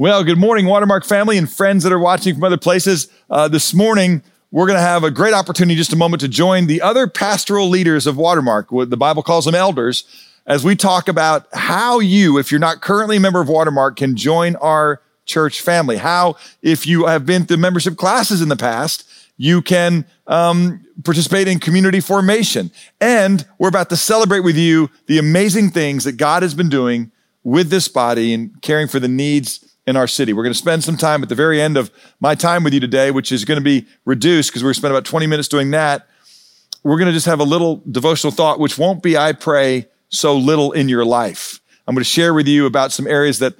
Well, good morning, Watermark family and friends that are watching from other places. Uh, this morning, we're going to have a great opportunity, just a moment, to join the other pastoral leaders of Watermark. What the Bible calls them elders, as we talk about how you, if you're not currently a member of Watermark, can join our church family. How, if you have been through membership classes in the past, you can um, participate in community formation. And we're about to celebrate with you the amazing things that God has been doing with this body and caring for the needs in our city. We're going to spend some time at the very end of my time with you today, which is going to be reduced because we're going to spend about 20 minutes doing that. We're going to just have a little devotional thought, which won't be, I pray, so little in your life. I'm going to share with you about some areas that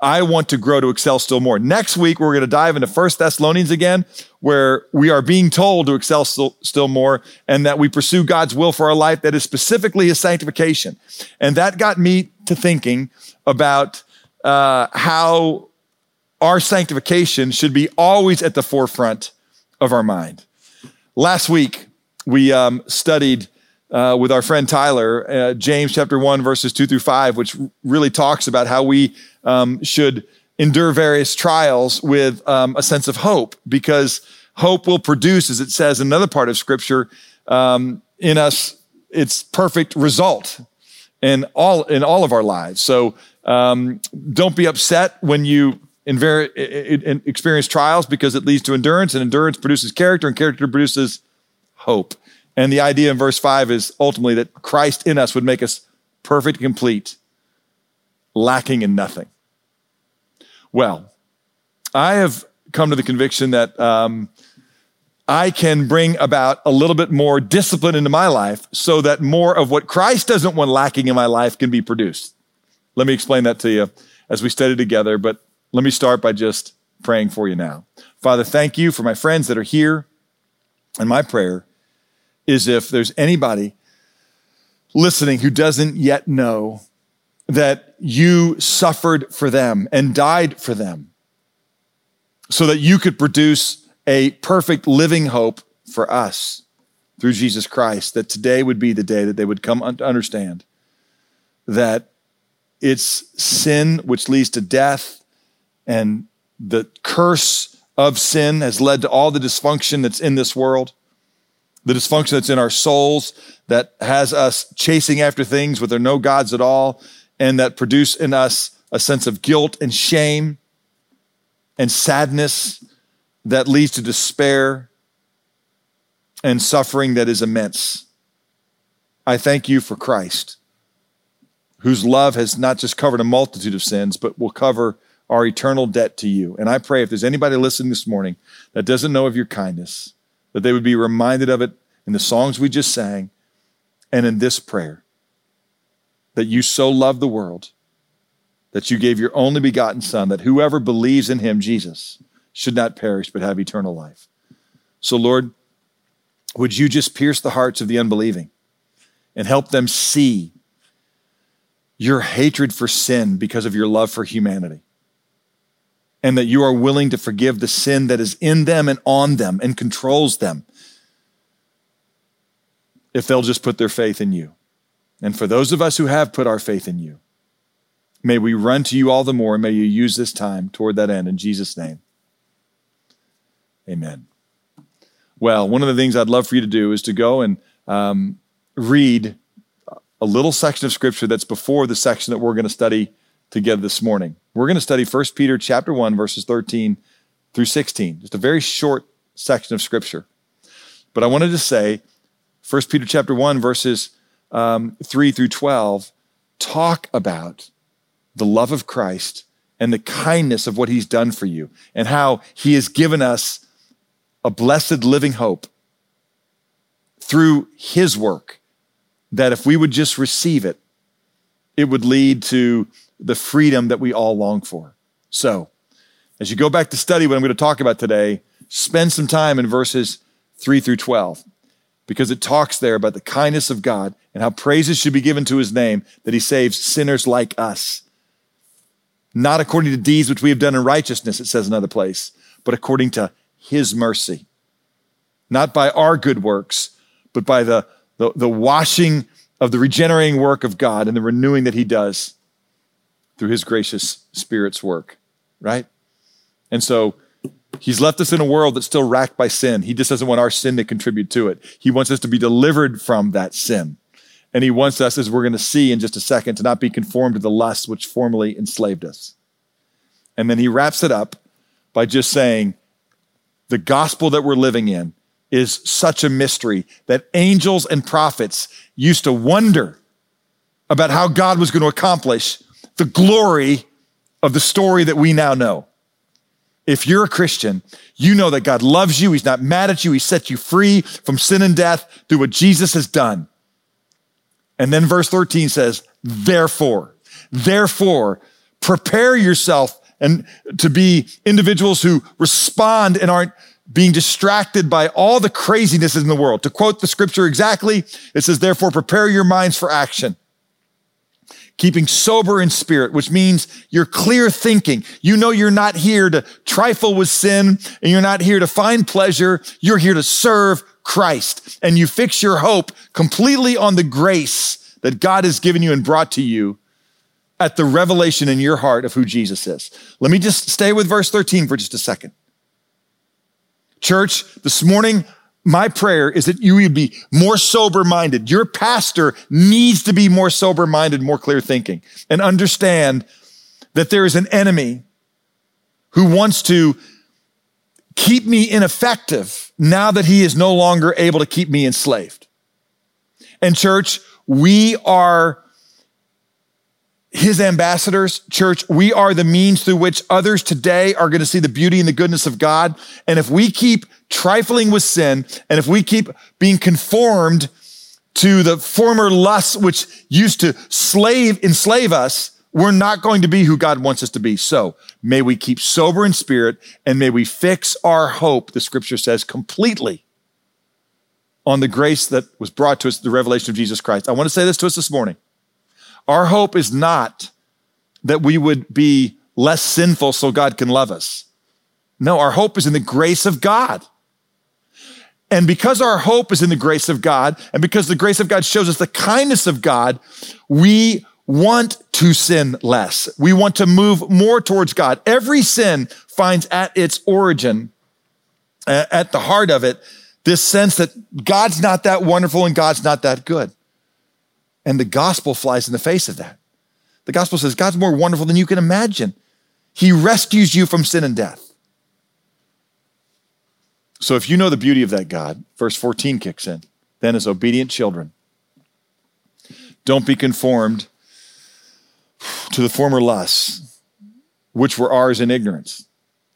I want to grow to excel still more. Next week, we're going to dive into First Thessalonians again, where we are being told to excel still, still more and that we pursue God's will for our life that is specifically his sanctification. And that got me to thinking about uh, how our sanctification should be always at the forefront of our mind. Last week, we um, studied uh, with our friend Tyler, uh, James chapter 1, verses 2 through 5, which really talks about how we um, should endure various trials with um, a sense of hope, because hope will produce, as it says in another part of scripture, um, in us its perfect result in all in all of our lives. So um, don't be upset when you experience trials because it leads to endurance, and endurance produces character, and character produces hope. And the idea in verse 5 is ultimately that Christ in us would make us perfect, complete, lacking in nothing. Well, I have come to the conviction that um, I can bring about a little bit more discipline into my life so that more of what Christ doesn't want lacking in my life can be produced. Let me explain that to you as we study together. But let me start by just praying for you now. Father, thank you for my friends that are here. And my prayer is if there's anybody listening who doesn't yet know that you suffered for them and died for them so that you could produce a perfect living hope for us through Jesus Christ, that today would be the day that they would come to understand that it's sin which leads to death and the curse of sin has led to all the dysfunction that's in this world, the dysfunction that's in our souls that has us chasing after things where there are no gods at all, and that produce in us a sense of guilt and shame and sadness that leads to despair and suffering that is immense. I thank you for Christ, whose love has not just covered a multitude of sins, but will cover our eternal debt to you. And I pray if there's anybody listening this morning that doesn't know of your kindness, that they would be reminded of it in the songs we just sang and in this prayer. That you so loved the world that you gave your only begotten Son, that whoever believes in him, Jesus, should not perish but have eternal life. So, Lord, would you just pierce the hearts of the unbelieving and help them see your hatred for sin because of your love for humanity? And that you are willing to forgive the sin that is in them and on them and controls them if they'll just put their faith in you. And for those of us who have put our faith in you, may we run to you all the more and may you use this time toward that end in Jesus' name. Amen. Well, one of the things I'd love for you to do is to go and um, read a little section of scripture that's before the section that we're going to study together this morning. We're going to study 1 Peter chapter 1 verses 13 through 16. Just a very short section of scripture. But I wanted to say 1 Peter chapter 1 verses um, 3 through 12 talk about the love of Christ and the kindness of what he's done for you and how he has given us a blessed living hope through his work that if we would just receive it, it would lead to the freedom that we all long for. So, as you go back to study what I'm going to talk about today, spend some time in verses 3 through 12 because it talks there about the kindness of God and how praises should be given to his name that he saves sinners like us. Not according to deeds which we have done in righteousness, it says another place, but according to his mercy. Not by our good works, but by the, the, the washing of the regenerating work of God and the renewing that he does through his gracious Spirit's work. right? And so he's left us in a world that's still racked by sin. He just doesn't want our sin to contribute to it. He wants us to be delivered from that sin. And he wants us, as we're going to see in just a second, to not be conformed to the lusts which formerly enslaved us. And then he wraps it up by just saying, the gospel that we're living in is such a mystery that angels and prophets used to wonder about how God was going to accomplish the glory of the story that we now know. If you're a Christian, you know that God loves you. He's not mad at you. He set you free from sin and death through what Jesus has done. And then verse 13 says, therefore, therefore, prepare yourself and to be individuals who respond and aren't being distracted by all the craziness in the world. To quote the scripture exactly, it says, therefore, prepare your minds for action keeping sober in spirit, which means you're clear thinking. You know you're not here to trifle with sin and you're not here to find pleasure. You're here to serve Christ and you fix your hope completely on the grace that God has given you and brought to you at the revelation in your heart of who Jesus is. Let me just stay with verse 13 for just a second. Church, this morning, my prayer is that you would be more sober minded. Your pastor needs to be more sober minded, more clear thinking, and understand that there is an enemy who wants to keep me ineffective now that he is no longer able to keep me enslaved. And church, we are his ambassadors, church, we are the means through which others today are going to see the beauty and the goodness of God. And if we keep trifling with sin, and if we keep being conformed to the former lusts which used to slave, enslave us, we're not going to be who God wants us to be. So may we keep sober in spirit and may we fix our hope, the scripture says, completely on the grace that was brought to us, the revelation of Jesus Christ. I want to say this to us this morning. Our hope is not that we would be less sinful so God can love us. No, our hope is in the grace of God. And because our hope is in the grace of God, and because the grace of God shows us the kindness of God, we want to sin less. We want to move more towards God. Every sin finds at its origin, at the heart of it, this sense that God's not that wonderful and God's not that good. And the gospel flies in the face of that. The gospel says God's more wonderful than you can imagine. He rescues you from sin and death. So if you know the beauty of that God, verse 14 kicks in. Then, as obedient children, don't be conformed to the former lusts, which were ours in ignorance.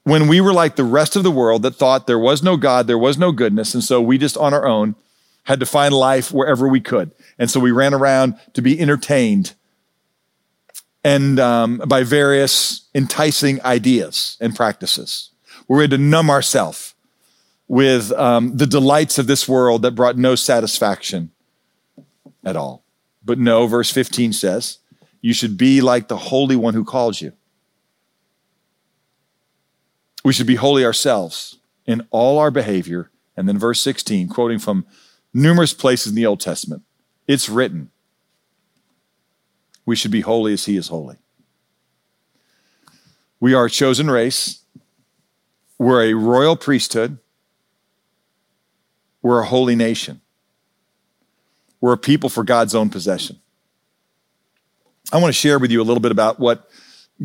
When we were like the rest of the world that thought there was no God, there was no goodness, and so we just on our own had to find life wherever we could. And so we ran around to be entertained and um, by various enticing ideas and practices. We had to numb ourselves with um, the delights of this world that brought no satisfaction at all. But no, verse 15 says, you should be like the Holy One who calls you. We should be holy ourselves in all our behavior. And then verse 16, quoting from numerous places in the Old Testament. It's written. We should be holy as he is holy. We are a chosen race. We're a royal priesthood. We're a holy nation. We're a people for God's own possession. I want to share with you a little bit about what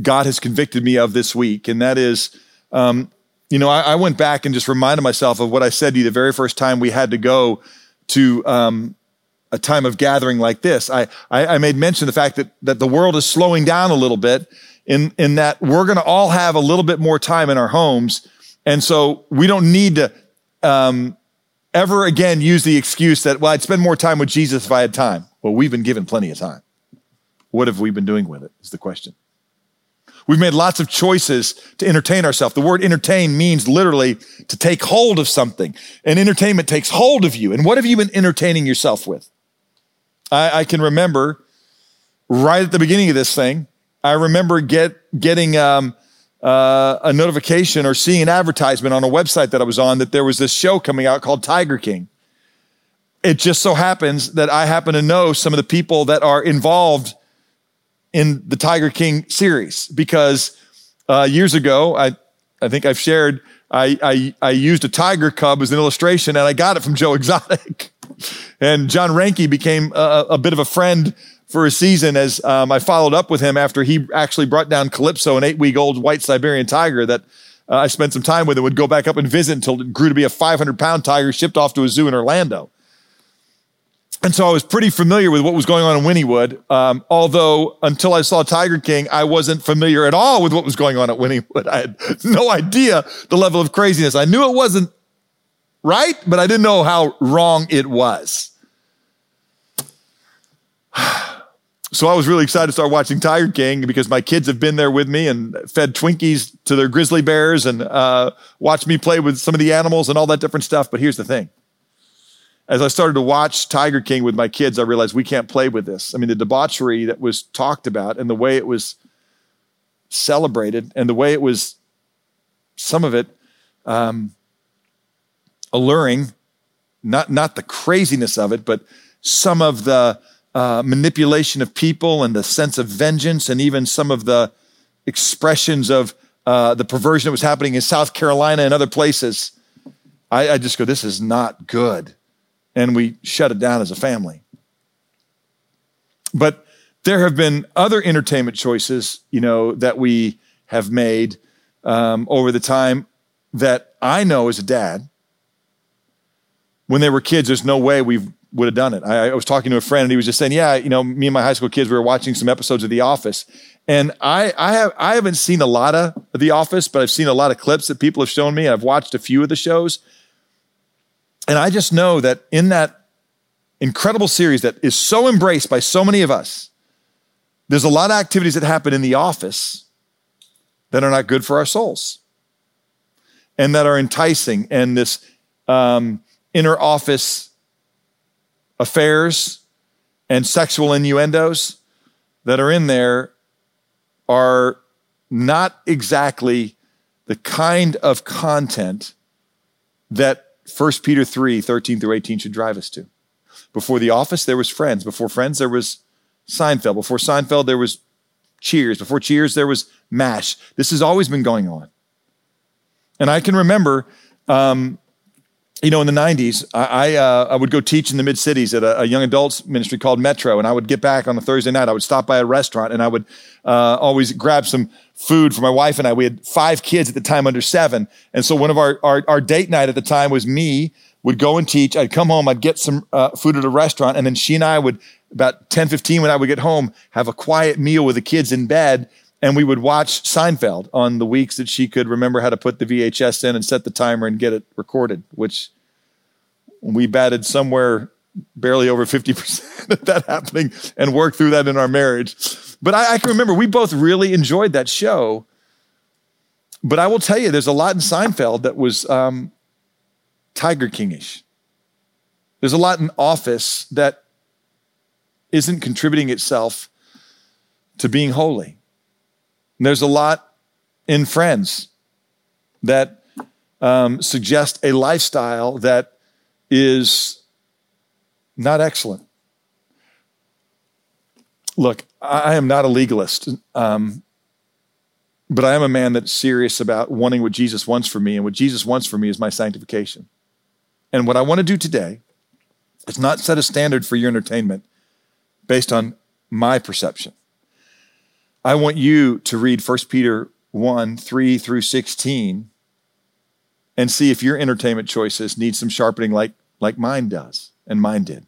God has convicted me of this week, and that is, um, you know, I, I, went back and just reminded myself of what I said to you the very first time we had to go to um, a time of gathering like this. I, I, I made mention the fact that, that the world is slowing down a little bit in, in that we're going to all have a little bit more time in our homes. And so we don't need to um, ever again use the excuse that, well, I'd spend more time with Jesus if I had time. Well, we've been given plenty of time. What have we been doing with it? Is the question. We've made lots of choices to entertain ourselves. The word entertain means literally to take hold of something. And entertainment takes hold of you. And what have you been entertaining yourself with? I, I can remember right at the beginning of this thing, I remember get, getting um, uh, a notification or seeing an advertisement on a website that I was on that there was this show coming out called Tiger King. It just so happens that I happen to know some of the people that are involved in the Tiger King series because Uh, years ago, I, I think I've shared, I, I, I used a tiger cub as an illustration and I got it from Joe Exotic. and John Reinke became a, a, bit of a friend for a season as um, I followed up with him after he actually brought down Calypso, an eight week old white Siberian tiger that uh, I spent some time with and would go back up and visit until it grew to be a 500 pound tiger shipped off to a zoo in Orlando. And so I was pretty familiar with what was going on in Wynnewood. Um, although until I saw Tiger King, I wasn't familiar at all with what was going on at Wynnewood. I had no idea the level of craziness. I knew it wasn't right, but I didn't know how wrong it was. So I was really excited to start watching Tiger King because my kids have been there with me and fed Twinkies to their grizzly bears and uh, watched me play with some of the animals and all that different stuff. But here's the thing as I started to watch Tiger King with my kids, I realized we can't play with this. I mean, the debauchery that was talked about and the way it was celebrated and the way it was, some of it, um, alluring, not, not the craziness of it, but some of the uh, manipulation of people and the sense of vengeance and even some of the expressions of uh, the perversion that was happening in South Carolina and other places. I, I just go, this is not good and we shut it down as a family. But there have been other entertainment choices, you know, that we have made um, over the time that I know as a dad. When they were kids, there's no way we would have done it. I, I was talking to a friend, and he was just saying, "Yeah, you know, me and my high school kids, we were watching some episodes of The Office, and I, I have, I haven't seen a lot of The Office, but I've seen a lot of clips that people have shown me. I've watched a few of the shows, and I just know that in that incredible series that is so embraced by so many of us, there's a lot of activities that happen in the office that are not good for our souls and that are enticing. And this um, inner office affairs and sexual innuendos that are in there are not exactly the kind of content that 1 Peter 3 13 through 18 should drive us to. Before The Office, there was Friends. Before Friends, there was Seinfeld. Before Seinfeld, there was Cheers. Before Cheers, there was MASH. This has always been going on. And I can remember, um, you know, in the 90s, I, I, uh, I would go teach in the mid cities at a, a, young adults ministry called Metro. And I would get back on a Thursday night. I would stop by a restaurant and I would uh, always grab some food for my wife and I. We had five kids at the time under seven. And so one of our, our, our date night at the time was me, would go and teach. I'd come home, I'd get some uh, food at a restaurant, and then she and I would, about 10, 15 when I would get home, have a quiet meal with the kids in bed, and we would watch Seinfeld on the weeks that she could remember how to put the VHS in and set the timer and get it recorded, which we batted somewhere barely over 50% of that happening and worked through that in our marriage. But I, I can remember we both really enjoyed that show. But I will tell you, there's a lot in Seinfeld that was um, Tiger Kingish. There's a lot in office that isn't contributing itself to being holy. And there's a lot in friends that um, suggest a lifestyle that is not excellent. Look, I am not a legalist, um, but I am a man that's serious about wanting what Jesus wants for me, and what Jesus wants for me is my sanctification. And what I want to do today is not set a standard for your entertainment based on my perception. I want you to read 1 Peter 1 3 through 16 and see if your entertainment choices need some sharpening like, like mine does and mine did.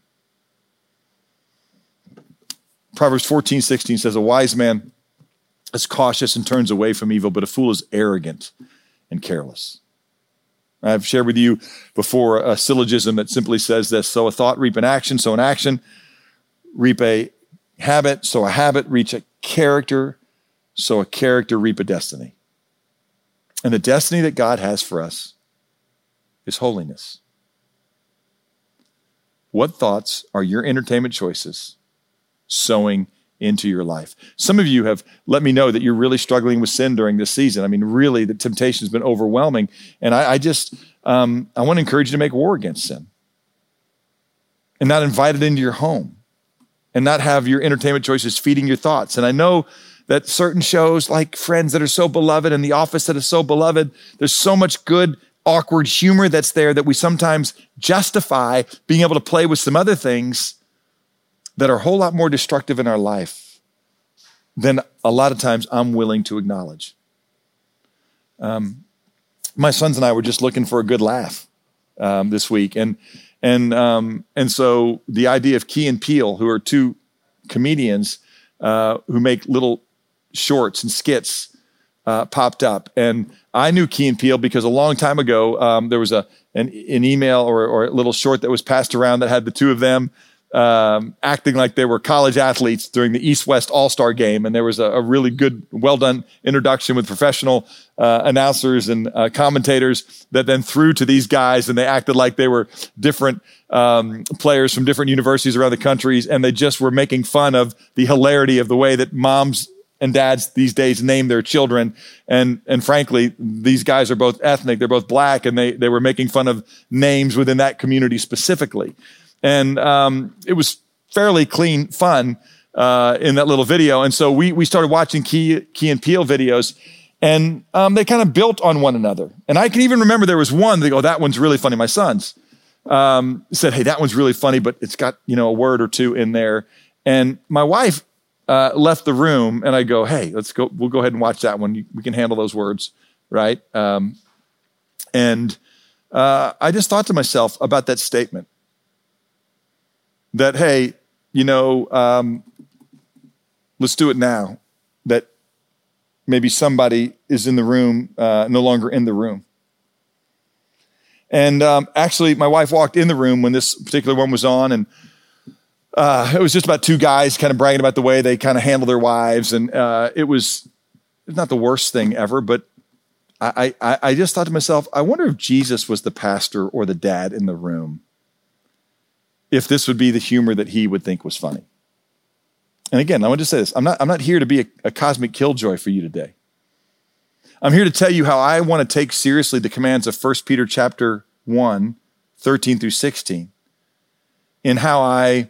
Proverbs 14 16 says, A wise man is cautious and turns away from evil, but a fool is arrogant and careless. I've shared with you before a syllogism that simply says this sow a thought, reap an action, sow an action, reap a habit, sow a habit, reach a character, sow a character, reap a destiny. And the destiny that God has for us is holiness. What thoughts are your entertainment choices sowing into your life. Some of you have let me know that you're really struggling with sin during this season. I mean, really, the temptation has been overwhelming. And I, I just, um, I want to encourage you to make war against sin and not invite it into your home. And not have your entertainment choices feeding your thoughts. And I know that certain shows like Friends that are so beloved and The Office that is so beloved, there's so much good, awkward humor that's there that we sometimes justify being able to play with some other things that are a whole lot more destructive in our life than a lot of times I'm willing to acknowledge. Um, my sons and I were just looking for a good laugh um, this week, and and um, and so the idea of Key and who are two comedians uh, who make little shorts and skits, uh, popped up, and I knew Key and because a long time ago um, there was a an, an email or, or a little short that was passed around that had the two of them um, acting like they were college athletes during the East West All Star game. And there was a, a, really good, well done introduction with professional uh, announcers and uh, commentators that then threw to these guys and they acted like they were different um, players from different universities around the countries. And they just were making fun of the hilarity of the way that moms and dads these days name their children. And, and frankly, these guys are both ethnic. They're both black and they, they were making fun of names within that community specifically and um, it was fairly clean fun uh, in that little video. And so we we started watching Key Key and Peele videos, and um, they kind of built on one another. And I can even remember there was one. They go, "That one's really funny." My sons um, said, "Hey, that one's really funny, but it's got you know a word or two in there." And my wife uh, left the room, and I go, "Hey, let's go. We'll go ahead and watch that one. We can handle those words, right?" Um, and uh, I just thought to myself about that statement that, hey, you know, um, let's do it now. That maybe somebody is in the room, uh, no longer in the room. And um, actually, my wife walked in the room when this particular one was on, and uh, it was just about two guys kind of bragging about the way they kind of handle their wives, and uh, it was not the worst thing ever. But I, I, I just thought to myself, I wonder if Jesus was the pastor or the dad in the room if this would be the humor that he would think was funny. And again, I want to say this I'm not, I'm not here to be a, a cosmic killjoy for you today. I'm here to tell you how I want to take seriously the commands of 1 Peter chapter 1, 13 through 16, and how I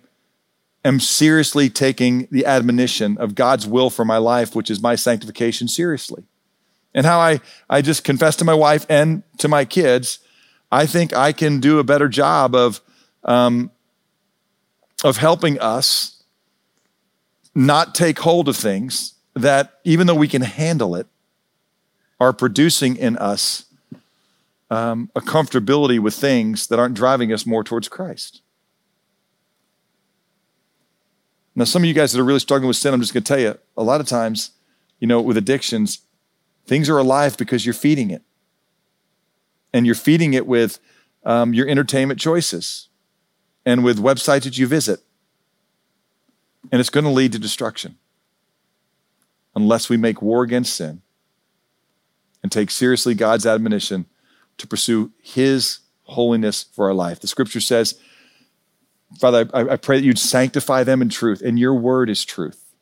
am seriously taking the admonition of God's will for my life, which is my sanctification, seriously. And how I, I just confess to my wife and to my kids, I think I can do a better job of um, of helping us not take hold of things that, even though we can handle it, are producing in us um, a comfortability with things that aren't driving us more towards Christ. Now, some of you guys that are really struggling with sin, I'm just going to tell you, a lot of times, you know, with addictions, things are alive because you're feeding it. And you're feeding it with um, your entertainment choices and with websites that you visit. And it's going to lead to destruction unless we make war against sin and take seriously God's admonition to pursue His holiness for our life. The scripture says, Father, I, I, pray that you'd sanctify them in truth, and your word is truth.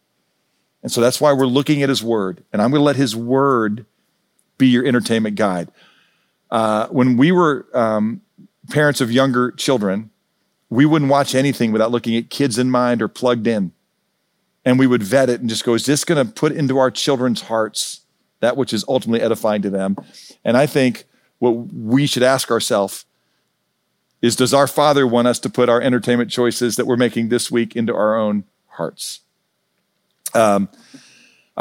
And so that's why we're looking at His word, and I'm going to let His word be your entertainment guide. Uh, when we were um, parents of younger children, we wouldn't watch anything without looking at kids in mind or plugged in. And we would vet it and just go, is this going to put into our children's hearts that which is ultimately edifying to them? And I think what we should ask ourselves is does our Father want us to put our entertainment choices that we're making this week into our own hearts? Um,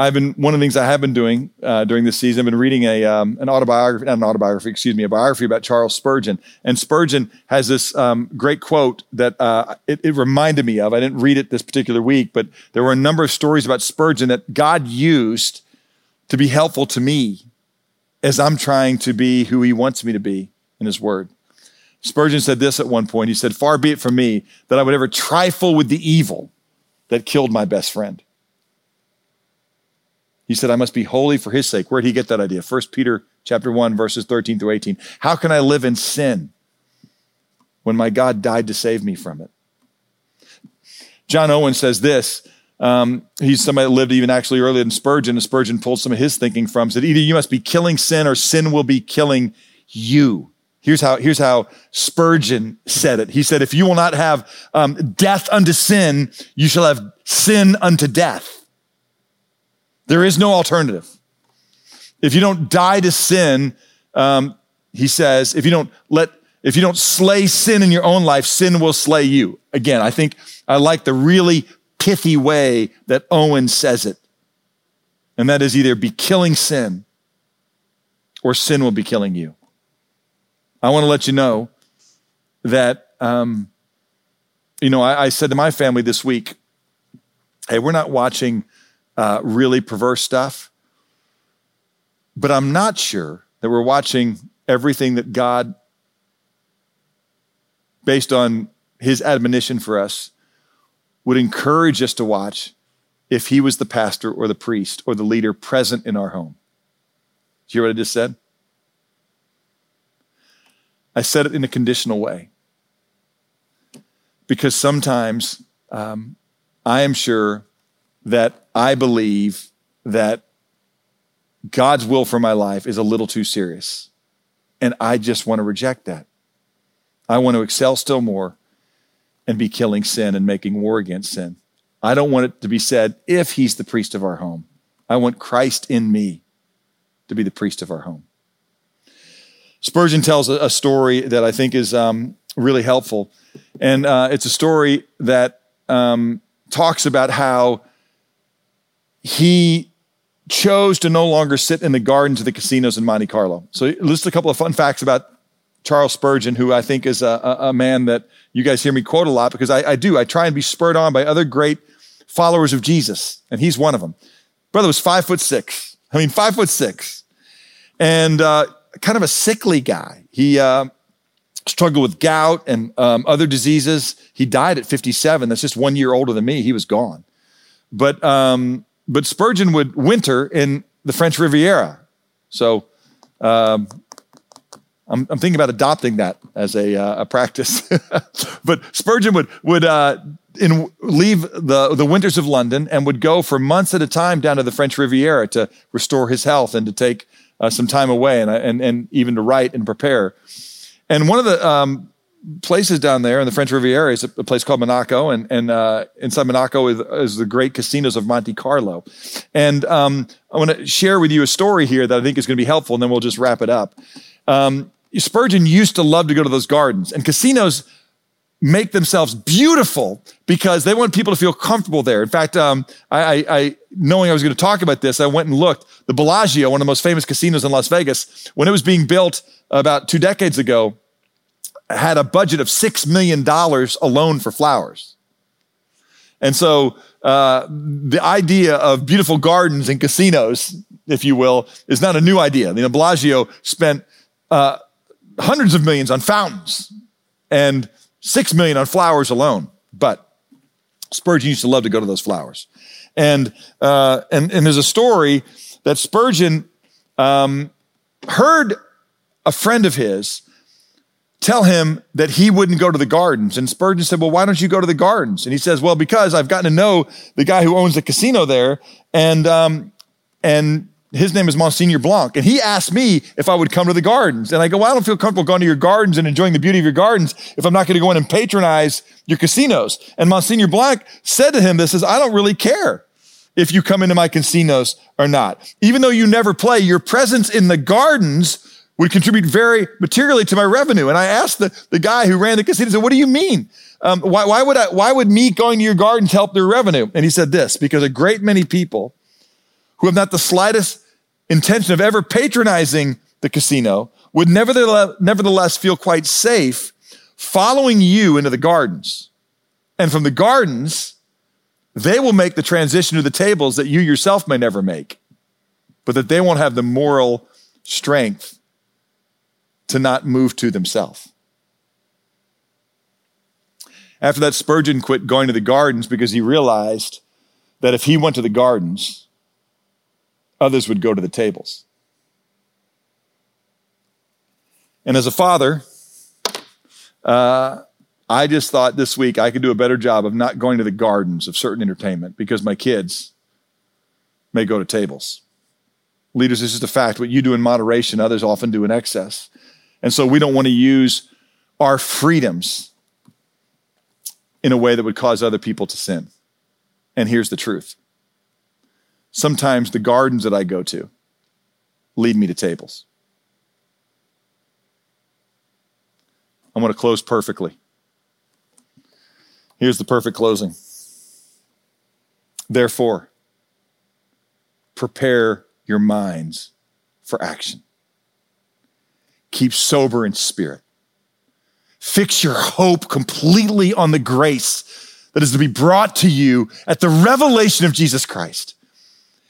I've been one of the things I have been doing uh, during this season. I've been reading a um, an autobiography, not an autobiography, excuse me, a biography about Charles Spurgeon. And Spurgeon has this um, great quote that uh, it, it, reminded me of. I didn't read it this particular week, but there were a number of stories about Spurgeon that God used to be helpful to me as I'm trying to be who He wants me to be in His Word. Spurgeon said this at one point. He said, "Far be it from me that I would ever trifle with the evil that killed my best friend." He said, I must be holy for his sake. Where did he get that idea? 1 Peter chapter 1, verses 13 through 18. How can I live in sin when my God died to save me from it? John Owen says this. Um, he's somebody that lived even actually earlier than Spurgeon, and Spurgeon pulled some of his thinking from. Said, either you must be killing sin or sin will be killing you. Here's how, here's how Spurgeon said it. He said, if you will not have um, death unto sin, you shall have sin unto death. There is no alternative. If you don't die to sin, um, he says, if you don't let, if you don't slay sin in your own life, sin will slay you. Again, I think I like the really pithy way that Owen says it. And that is either be killing sin or sin will be killing you. I want to let you know that, um, you know, I, I, said to my family this week, hey, we're not watching uh, really perverse stuff, but I'm not sure that we're watching everything that God, based on his admonition for us, would encourage us to watch if he was the pastor or the priest or the leader present in our home. Do you hear what I just said? I said it in a conditional way. Because sometimes um, I am sure that I believe that God's will for my life is a little too serious. And I just want to reject that. I want to excel still more and be killing sin and making war against sin. I don't want it to be said if he's the priest of our home. I want Christ in me to be the priest of our home. Spurgeon tells a, story that I think is um, really helpful. And uh, it's a story that um, talks about how he chose to no longer sit in the gardens of the casinos in Monte Carlo. So, list a couple of fun facts about Charles Spurgeon, who I think is a, a, a man that you guys hear me quote a lot because I, I, do. I try and be spurred on by other great followers of Jesus, and he's one of them. Brother was five foot six. I mean, five foot six, and uh, kind of a sickly guy. He uh, struggled with gout and um, other diseases. He died at 57. That's just one year older than me. He was gone. But um, but Spurgeon would winter in the French Riviera. So um, I'm, I'm, thinking about adopting that as a, uh, a practice. but Spurgeon would would uh, in, leave the the winters of London and would go for months at a time down to the French Riviera to restore his health and to take uh, some time away and, and, and even to write and prepare. And one of the um, places down there in the French Riviera is a, place called Monaco, and, and uh, inside Monaco is, is, the great casinos of Monte Carlo. And um, I want to share with you a story here that I think is going to be helpful, and then we'll just wrap it up. Um, Spurgeon used to love to go to those gardens, and casinos make themselves beautiful because they want people to feel comfortable there. In fact, um, I, I, I, knowing I was going to talk about this, I went and looked. The Bellagio, one of the most famous casinos in Las Vegas, when it was being built about two decades ago, had a budget of $6 million alone for flowers. And so uh, the idea of beautiful gardens and casinos, if you will, is not a new idea. The Bellagio spent uh, hundreds of millions on fountains and six million on flowers alone. But Spurgeon used to love to go to those flowers. And, uh, and, and there's a story that Spurgeon um, heard a friend of his tell him that he wouldn't go to the gardens. And Spurgeon said, Well, why don't you go to the gardens? And he says, Well, because I've gotten to know the guy who owns the casino there. And, um, and his name is Monsignor Blanc. And he asked me if I would come to the gardens. And I go, well, I don't feel comfortable going to your gardens and enjoying the beauty of your gardens if I'm not going to go in and patronize your casinos. And Monsignor Blanc said to him, this is, I don't really care if you come into my casinos or not. Even though you never play, your presence in the gardens would contribute very materially to my revenue. And I asked the, the guy who ran the casino, said, what do you mean? Um, why, why would I, why would me going to your gardens help their revenue? And he said this, because a great many people who have not the slightest intention of ever patronizing the casino would nevertheless, nevertheless feel quite safe following you into the gardens. And from the gardens, they will make the transition to the tables that you yourself may never make, but that they won't have the moral strength to not move to themselves. After that, Spurgeon quit going to the gardens because he realized that if he went to the gardens, others would go to the tables. And as a father, uh, I just thought this week I could do a better job of not going to the gardens of certain entertainment because my kids may go to tables. Leaders, this is the fact. What you do in moderation, others often do in excess. And so we don't want to use our freedoms in a way that would cause other people to sin. And here's the truth sometimes the gardens that I go to lead me to tables. I'm going to close perfectly. Here's the perfect closing. Therefore, prepare your minds for action. Keep sober in spirit. Fix your hope completely on the grace that is to be brought to you at the revelation of Jesus Christ.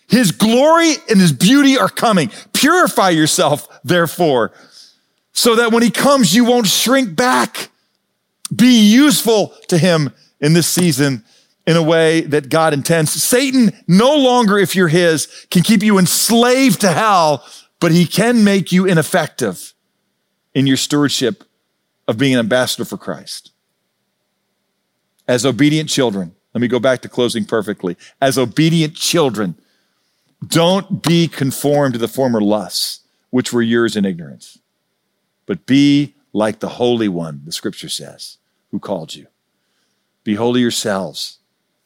His glory and his beauty are coming. Purify yourself, therefore, so that when he comes, you won't shrink back. Be useful to him in this season in a way that God intends. Satan no longer, if you're his, can keep you enslaved to hell, but he can make you ineffective in your stewardship of being an ambassador for Christ. As obedient children, let me go back to closing perfectly. As obedient children, don't be conformed to the former lusts, which were yours in ignorance, but be like the Holy One, the scripture says, who called you. Be holy yourselves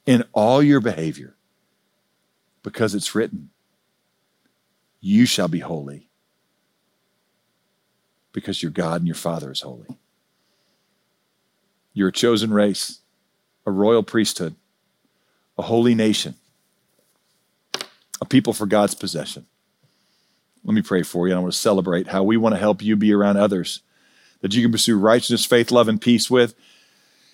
in all your behavior, because it's written, You shall be holy, because your God and your Father is holy. You're a chosen race, a royal priesthood, a holy nation, a people for God's possession. Let me pray for you. I want to celebrate how we want to help you be around others that you can pursue righteousness, faith, love, and peace with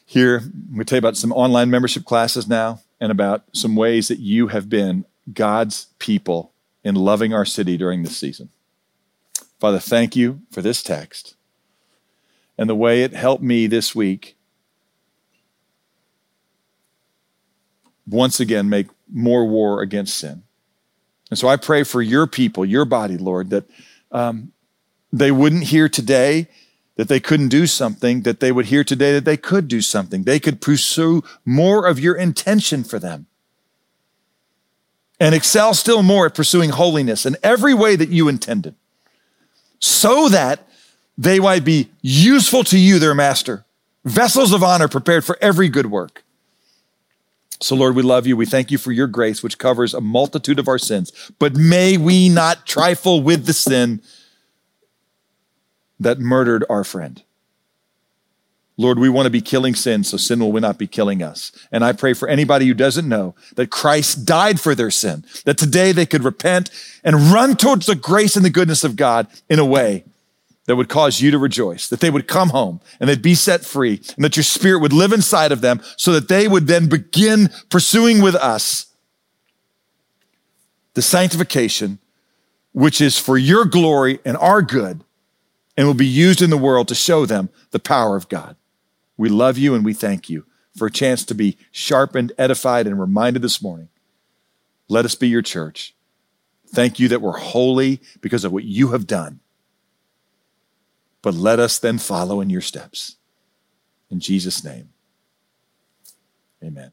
here. To tell you about some online membership classes now and about some ways that you have been God's people in loving our city during this season. Father, thank you for this text and the way it helped me this week once again make more war against sin. And so I pray for your people, your body, Lord, that um, they wouldn't hear today that they couldn't do something, that they would hear today that they could do something. They could pursue more of your intention for them and excel still more at pursuing holiness in every way that you intended, so that they might be useful to you, their master, vessels of honor prepared for every good work. So, Lord, we love you. We thank you for your grace, which covers a multitude of our sins. But may we not trifle with the sin that murdered our friend. Lord, we want to be killing sin, so sin will not be killing us. And I pray for anybody who doesn't know that Christ died for their sin, that today they could repent and run towards the grace and the goodness of God in a way that would cause you to rejoice, that they would come home and they'd be set free, and that your spirit would live inside of them so that they would then begin pursuing with us the sanctification, which is for your glory and our good and will be used in the world to show them the power of God. We love you and we thank you for a chance to be sharpened, edified, and reminded this morning. Let us be your church. Thank you that we're holy because of what you have done. But let us then follow in your steps. In Jesus' name, amen.